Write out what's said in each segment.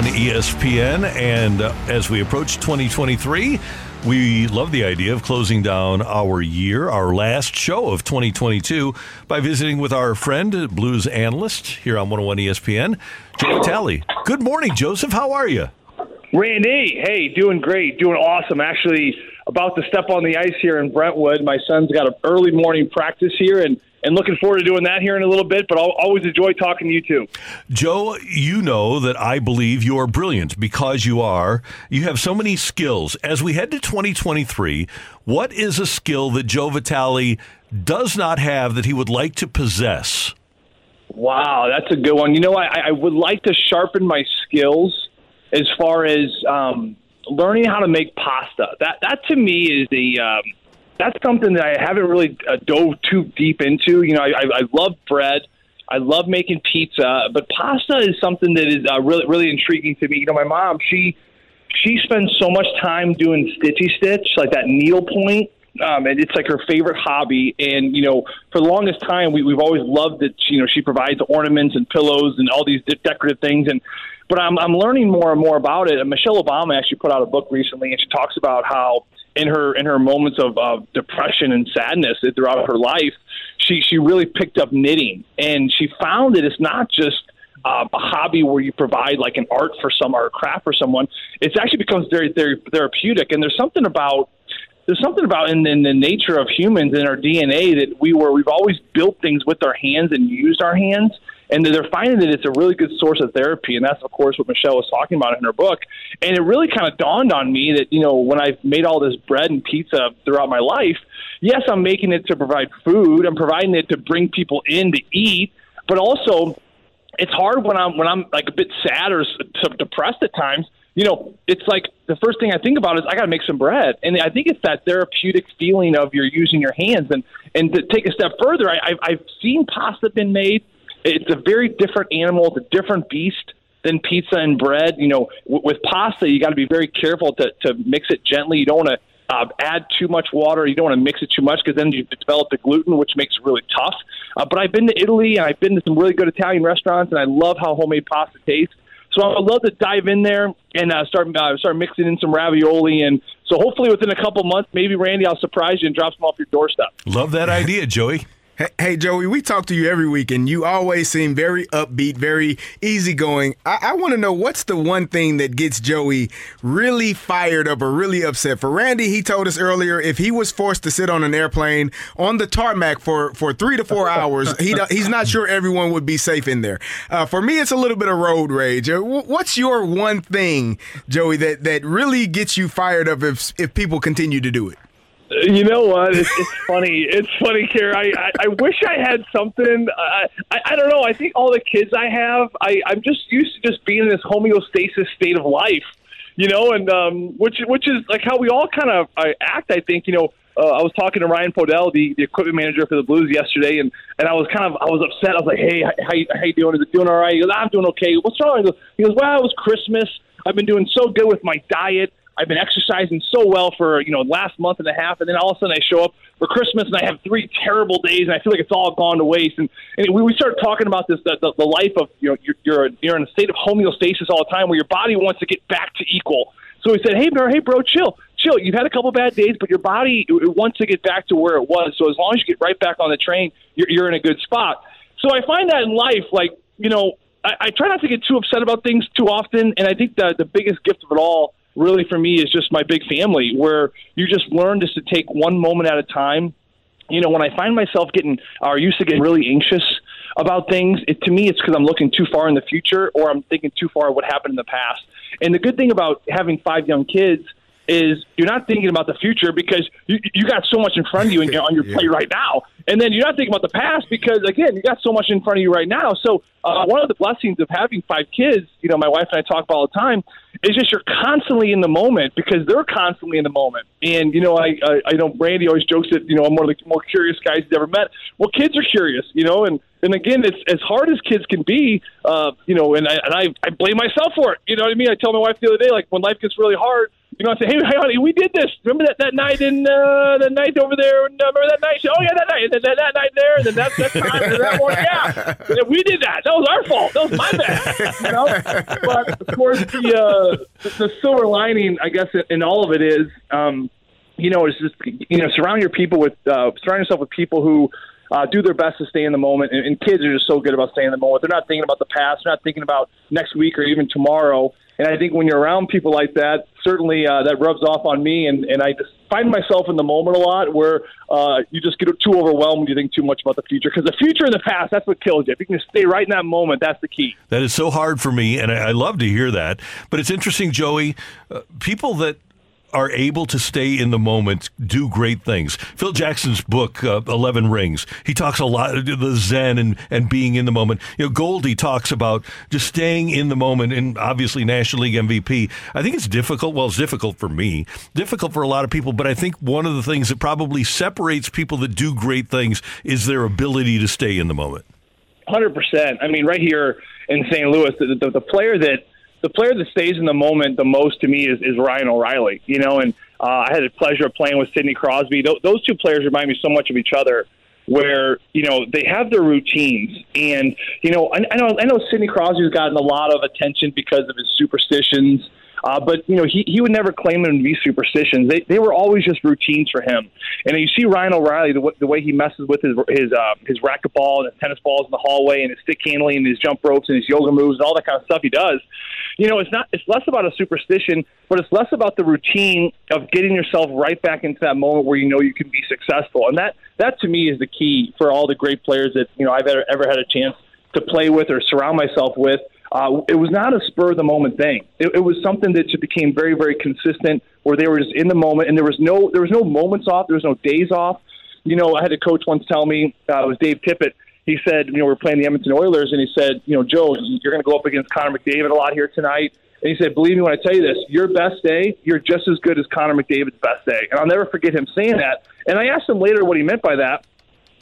on 101 ESPN. And uh, as we approach 2023, we love the idea of closing down our year, our last show of 2022, by visiting with our friend, blues analyst here on 101 ESPN, Joe Vitale. Good morning, Joseph. How are you? Randy, hey, doing great, doing awesome. Actually, about to step on the ice here in Brentwood. My son's got an early morning practice here, and and looking forward to doing that here in a little bit. But I'll always enjoy talking to you too. Joe, you know that I believe you are brilliant because you are. You have so many skills. As we head to 2023, what is a skill that Joe Vitale does not have that he would like to possess? Wow, that's a good one. You know, I, I would like to sharpen my skills as far as um, learning how to make pasta. That that to me is the um, that's something that I haven't really uh, dove too deep into. You know, I, I, I love bread. I love making pizza, but pasta is something that is uh, really really intriguing to me. You know, my mom she she spends so much time doing stitchy stitch, like that needle point. Um, and it's like her favorite hobby. And you know, for the longest time, we, we've always loved that. You know, she provides ornaments and pillows and all these de- decorative things. And but I'm I'm learning more and more about it. And Michelle Obama actually put out a book recently, and she talks about how in her in her moments of, of depression and sadness throughout her life, she she really picked up knitting, and she found that it's not just uh, a hobby where you provide like an art for some or a craft for someone. It actually becomes very very therapeutic, and there's something about there's something about in, in the nature of humans in our DNA that we were we've always built things with our hands and used our hands and they're finding that it's a really good source of therapy. And that's, of course, what Michelle was talking about in her book. And it really kind of dawned on me that, you know, when I've made all this bread and pizza throughout my life, yes, I'm making it to provide food, I'm providing it to bring people in to eat, but also it's hard when I'm when I'm like a bit sad or depressed at times. You know, it's like the first thing I think about is I got to make some bread, and I think it's that therapeutic feeling of you're using your hands. And and to take a step further, I, I've, I've seen pasta been made it's a very different animal. It's a different beast than pizza and bread. You know, w- with pasta, you got to be very careful to, to mix it gently. You don't want to uh, add too much water. You don't want to mix it too much because then you develop the gluten, which makes it really tough. Uh, but I've been to Italy and I've been to some really good Italian restaurants, and I love how homemade pasta tastes. So I would love to dive in there and uh, start uh, start mixing in some ravioli, and so hopefully within a couple months, maybe Randy, I'll surprise you and drop some off your doorstep. Love that idea, Joey. Hey, Joey, we talk to you every week, and you always seem very upbeat, very easygoing. I, I want to know what's the one thing that gets Joey really fired up or really upset. For Randy, he told us earlier if he was forced to sit on an airplane on the tarmac for, for three to four hours, he he's not sure everyone would be safe in there. Uh, for me, it's a little bit of road rage. Uh, what's your one thing, Joey, that, that really gets you fired up if if people continue to do it? You know what? It's, it's funny. It's funny, Kara. I, I, I wish I had something. I, I I don't know. I think all the kids I have, I I'm just used to just being in this homeostasis state of life, you know, and um, which which is like how we all kind of uh, act. I think you know. Uh, I was talking to Ryan Podell, the, the equipment manager for the Blues, yesterday, and, and I was kind of I was upset. I was like, "Hey, how, how you doing? Is it doing all right?" He goes, "I'm doing okay." What's wrong? He goes, "Well, it was Christmas. I've been doing so good with my diet. I've been exercising so well for you know last month and a half, and then all of a sudden I show up for Christmas and I have three terrible days, and I feel like it's all gone to waste. And, and we, we start talking about this the, the, the life of you know you're, you're you're in a state of homeostasis all the time, where your body wants to get back to equal. So he said, "Hey, bro, hey, bro, chill, chill. You've had a couple bad days, but your body wants to get back to where it was. So as long as you get right back on the train, you're, you're in a good spot." So I find that in life, like you know, I, I try not to get too upset about things too often, and I think that the biggest gift of it all, really for me, is just my big family, where you just learn just to take one moment at a time. You know, when I find myself getting or used to getting really anxious about things, it, to me, it's because I'm looking too far in the future or I'm thinking too far what happened in the past. And the good thing about having five young kids is you're not thinking about the future because you, you got so much in front of you and on your yeah. plate right now. And then you're not thinking about the past because, again, you got so much in front of you right now. So, uh, one of the blessings of having five kids, you know, my wife and I talk about all the time, is just you're constantly in the moment because they're constantly in the moment. And, you know, I, I, I know Brandy always jokes that, you know, I'm one of the more curious guys he's ever met. Well, kids are curious, you know, and, and again, it's as hard as kids can be, uh, you know, and I, and I, I blame myself for it. You know what I mean? I tell my wife the other day, like, when life gets really hard, you know, I say, hey, hey, honey, we did this. Remember that, that night in uh, the night over there? And, uh, remember that night? oh yeah, that night, that, that, that night there, and then that that time, and that one, yeah. yeah, we did that. That was our fault. That was my bad. You know, but of course, the uh, the silver lining, I guess, in all of it is, um, you know, is just you know, surround your people with uh, surround yourself with people who uh, do their best to stay in the moment. And, and kids are just so good about staying in the moment. They're not thinking about the past. They're not thinking about next week or even tomorrow. And I think when you're around people like that, certainly uh, that rubs off on me. And, and I just find myself in the moment a lot where uh, you just get too overwhelmed. You think too much about the future because the future and the past, that's what kills you. If you can stay right in that moment, that's the key. That is so hard for me. And I, I love to hear that. But it's interesting, Joey, uh, people that are able to stay in the moment, do great things. Phil Jackson's book, uh, Eleven Rings, he talks a lot of the Zen and, and being in the moment. You know, Goldie talks about just staying in the moment, and obviously National League MVP. I think it's difficult. Well, it's difficult for me, difficult for a lot of people, but I think one of the things that probably separates people that do great things is their ability to stay in the moment. Hundred percent. I mean, right here in St. Louis, the, the, the player that the player that stays in the moment the most to me is, is Ryan O'Reilly. You know, and uh, I had the pleasure of playing with Sidney Crosby. Th- those two players remind me so much of each other. Where you know they have their routines, and you know I, I know I know Sidney Crosby's gotten a lot of attention because of his superstitions uh, but you know, he, he would never claim them to be superstitions. They they were always just routines for him. And you see Ryan O'Reilly the, the way he messes with his his uh, his racquetball and his tennis balls in the hallway and his stick handling and his jump ropes and his yoga moves and all that kind of stuff he does. You know, it's not it's less about a superstition, but it's less about the routine of getting yourself right back into that moment where you know you can be successful. And that that to me is the key for all the great players that you know I've ever, ever had a chance to play with or surround myself with uh, it was not a spur of the moment thing. It, it was something that just became very, very consistent, where they were just in the moment, and there was no there was no moments off, there was no days off. You know, I had a coach once tell me uh, it was Dave Tippett. He said, you know, we're playing the Edmonton Oilers, and he said, you know, Joe, you're going to go up against Connor McDavid a lot here tonight. And he said, believe me when I tell you this, your best day, you're just as good as Connor McDavid's best day. And I'll never forget him saying that. And I asked him later what he meant by that.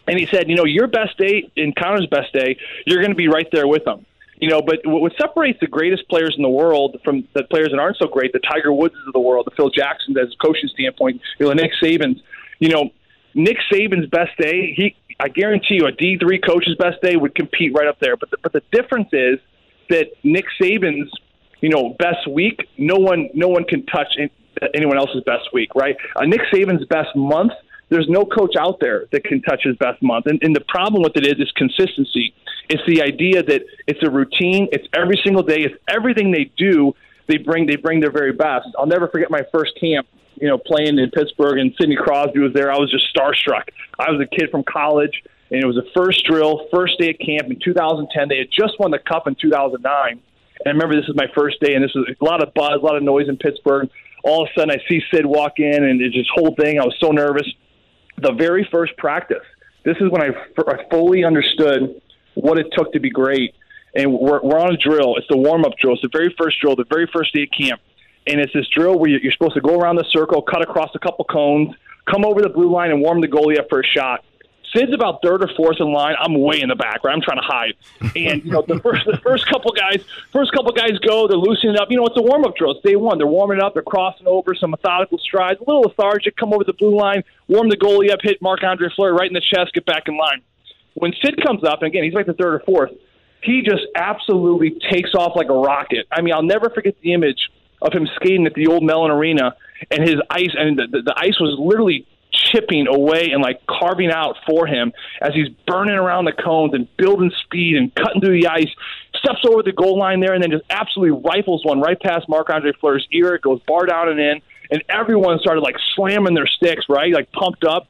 And he said, you know, your best day and Connor's best day, you're going to be right there with him. You know, but what separates the greatest players in the world from the players that aren't so great, the Tiger Woods of the world, the Phil Jacksons as a coaching standpoint, you know, Nick Saban's, you know, Nick Saban's best day, he I guarantee you a D three coach's best day would compete right up there. But the, but the difference is that Nick Saban's you know best week, no one no one can touch anyone else's best week, right? Uh, Nick Saban's best month there's no coach out there that can touch his best month. And, and the problem with it is, is consistency. It's the idea that it's a routine. It's every single day. It's everything they do. They bring they bring their very best. I'll never forget my first camp. You know, playing in Pittsburgh and Sidney Crosby was there. I was just starstruck. I was a kid from college, and it was the first drill, first day at camp in 2010. They had just won the cup in 2009. And I remember this is my first day, and this was a lot of buzz, a lot of noise in Pittsburgh. All of a sudden, I see Sid walk in, and it's this whole thing. I was so nervous the very first practice. This is when I, f- I fully understood what it took to be great. And we're, we're on a drill. It's the warm up drill. It's the very first drill, the very first day of camp. And it's this drill where you're supposed to go around the circle, cut across a couple cones, come over the blue line, and warm the goalie up for a shot. Sid's about third or fourth in line. I'm way in the back, right? I'm trying to hide. And you know, the first the first couple guys, first couple guys go, they're loosening up. You know, it's a warm up drill. It's day one. They're warming up. They're crossing over some methodical strides, a little lethargic. Come over the blue line, warm the goalie up, hit Marc Andre Fleury right in the chest, get back in line. When Sid comes up, and again, he's like the third or fourth. He just absolutely takes off like a rocket. I mean, I'll never forget the image of him skating at the old Mellon Arena, and his ice, and the, the, the ice was literally chipping away and like carving out for him as he's burning around the cones and building speed and cutting through the ice. Steps over the goal line there and then just absolutely rifles one right past Marc Andre Fleury's ear. It goes bar down and in, and everyone started like slamming their sticks, right? Like pumped up.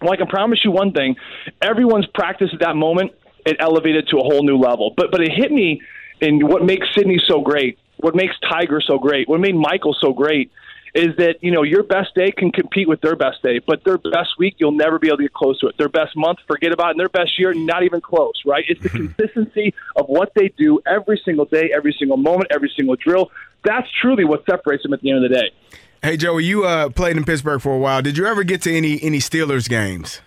Well, I can promise you one thing: everyone's practice at that moment it elevated to a whole new level. But but it hit me in what makes Sidney so great, what makes Tiger so great, what made Michael so great is that you know your best day can compete with their best day, but their best week you'll never be able to get close to it. Their best month, forget about it. And their best year, not even close. Right? It's the consistency of what they do every single day, every single moment, every single drill. That's truly what separates them at the end of the day. Hey Joey, you uh, played in Pittsburgh for a while. Did you ever get to any any Steelers games?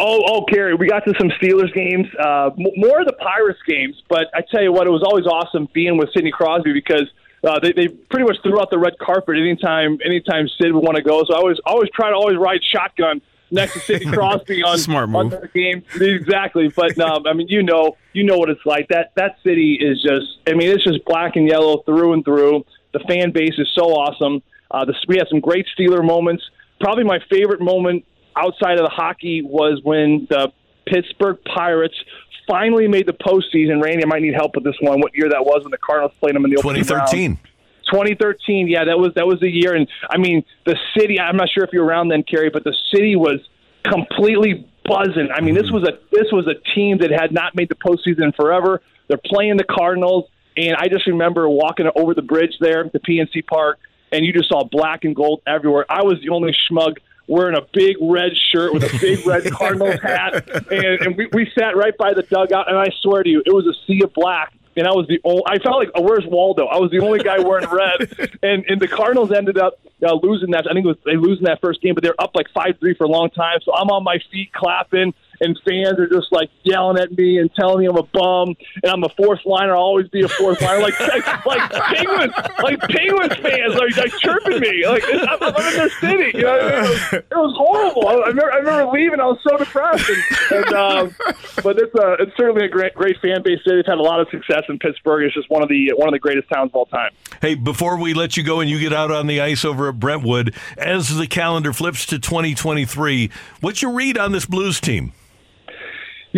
Oh, oh, Kerry, we got to some Steelers games, uh, more of the Pirates games. But I tell you what, it was always awesome being with Sidney Crosby because uh, they, they pretty much threw out the red carpet anytime anytime Sid would want to go. So I was always try to always ride shotgun next to Sidney Crosby on smart move. on the game. Exactly, but um, I mean, you know, you know what it's like. That that city is just. I mean, it's just black and yellow through and through. The fan base is so awesome. Uh, the, we had some great Steeler moments. Probably my favorite moment outside of the hockey was when the Pittsburgh Pirates finally made the postseason. Randy, I might need help with this one. What year that was when the Cardinals played them in the 2013. 2013. Yeah, that was that was the year. And I mean, the city. I'm not sure if you're around then, Kerry, but the city was completely buzzing. I mean, this mm-hmm. was a this was a team that had not made the postseason forever. They're playing the Cardinals, and I just remember walking over the bridge there, the PNC Park, and you just saw black and gold everywhere. I was the only schmug wearing a big red shirt with a big red Cardinals hat, and, and we, we sat right by the dugout. And I swear to you, it was a sea of black. And I was the only. I felt like, where's Waldo? I was the only guy wearing red, and and the Cardinals ended up uh, losing that. I think it was they losing that first game, but they're up like five three for a long time. So I'm on my feet clapping and fans are just like yelling at me and telling me I'm a bum and I'm a fourth liner. I'll always be a fourth liner, like like, like penguins, like penguins fans, are like chirping me. Like I'm, I'm in their city, you know. It was, it was horrible. I, I, remember, I remember leaving. I was so depressed. And, and um, but it's a it's certainly a great great fan base. They've had a lot of success in Pittsburgh. It's just one of the one of the greatest towns of all time. Hey, before we let you go and you get out on the ice over at Brentwood, as the calendar flips to 2023, what's your read on this Blues team?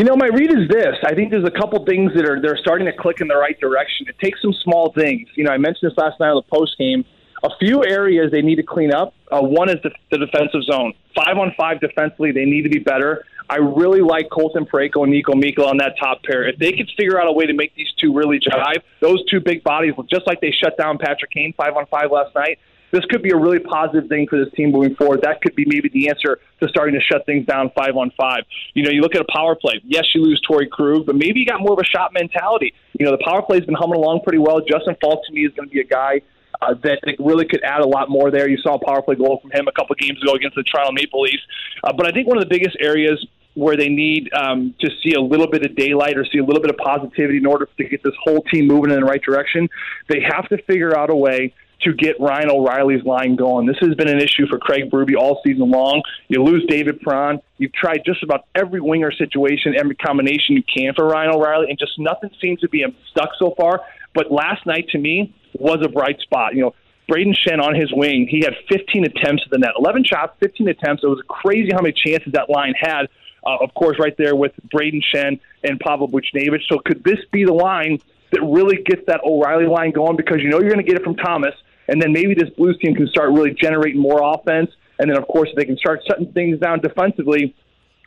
You know, my read is this. I think there's a couple things that are they're starting to click in the right direction. It takes some small things. You know, I mentioned this last night on the post game. A few areas they need to clean up. Uh, one is the, the defensive zone. Five on five defensively, they need to be better. I really like Colton Parayko and Niko Mikkola on that top pair. If they could figure out a way to make these two really jive, those two big bodies, just like they shut down Patrick Kane five on five last night, this could be a really positive thing for this team moving forward. That could be maybe the answer to starting to shut things down five on five. You know, you look at a power play. Yes, you lose Torey Krug, but maybe you got more of a shot mentality. You know, the power play has been humming along pretty well. Justin Faulk to me is going to be a guy uh, that really could add a lot more there. You saw a power play goal from him a couple games ago against the Toronto Maple Leafs. Uh, but I think one of the biggest areas where they need um, to see a little bit of daylight or see a little bit of positivity in order to get this whole team moving in the right direction, they have to figure out a way to get Ryan O'Reilly's line going. This has been an issue for Craig Berube all season long. You lose David Perron. You've tried just about every winger situation, every combination you can for Ryan O'Reilly, and just nothing seems to be stuck so far. But last night, to me, was a bright spot. You know, Brayden Schenn on his wing, he had 15 attempts at the net, 11 shots, 15 attempts. It was crazy how many chances that line had. Uh, of course, right there with Brayden Schenn and Pavel Buchnevich. So could this be the line that really gets that O'Reilly line going? Because you know you're going to get it from Thomas – and then maybe this Blues team can start really generating more offense. And then, of course, if they can start shutting things down defensively,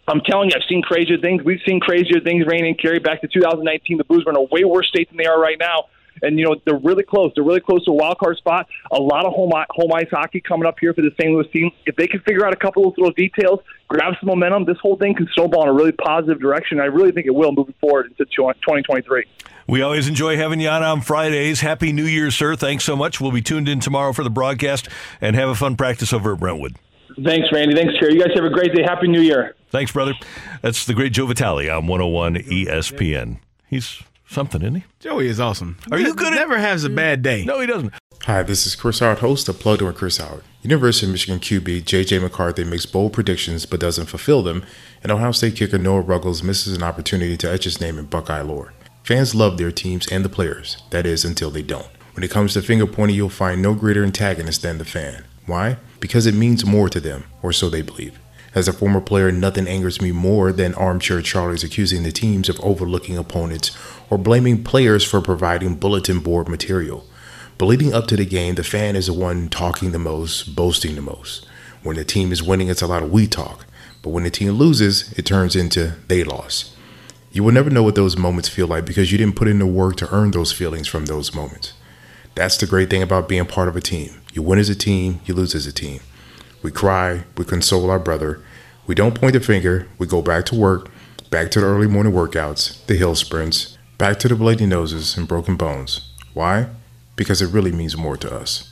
I'm telling you, I've seen crazier things. We've seen crazier things reign and carry back to 2019. The Blues were in a way worse state than they are right now. And, you know, they're really close. They're really close to a wild card spot. A lot of home, home ice hockey coming up here for the St. Louis team. If they can figure out a couple of little details, grab some momentum, this whole thing can snowball in a really positive direction. I really think it will moving forward into 2023. We always enjoy having you on on Fridays. Happy New Year, sir. Thanks so much. We'll be tuned in tomorrow for the broadcast and have a fun practice over at Brentwood. Thanks, Randy. Thanks, Terry. You guys have a great day. Happy New Year. Thanks, brother. That's the great Joe Vitale on 101 ESPN. He's something, isn't he? Joey is awesome. Are you good at- Never has a bad day. No, he doesn't. Hi, this is Chris Howard, host of Plugged In with Chris Howard. University of Michigan QB J.J. McCarthy makes bold predictions but doesn't fulfill them, and Ohio State kicker Noah Ruggles misses an opportunity to etch his name in Buckeye lore. Fans love their teams and the players, that is, until they don't. When it comes to finger pointing, you'll find no greater antagonist than the fan. Why? Because it means more to them, or so they believe. As a former player, nothing angers me more than armchair Charlies accusing the teams of overlooking opponents or blaming players for providing bulletin board material. But leading up to the game, the fan is the one talking the most, boasting the most. When the team is winning, it's a lot of we talk. But when the team loses, it turns into they lost. You will never know what those moments feel like because you didn't put in the work to earn those feelings from those moments. That's the great thing about being part of a team. You win as a team, you lose as a team. We cry, we console our brother. We don't point the finger, we go back to work, back to the early morning workouts, the hill sprints, back to the bloody noses and broken bones. Why? Because it really means more to us.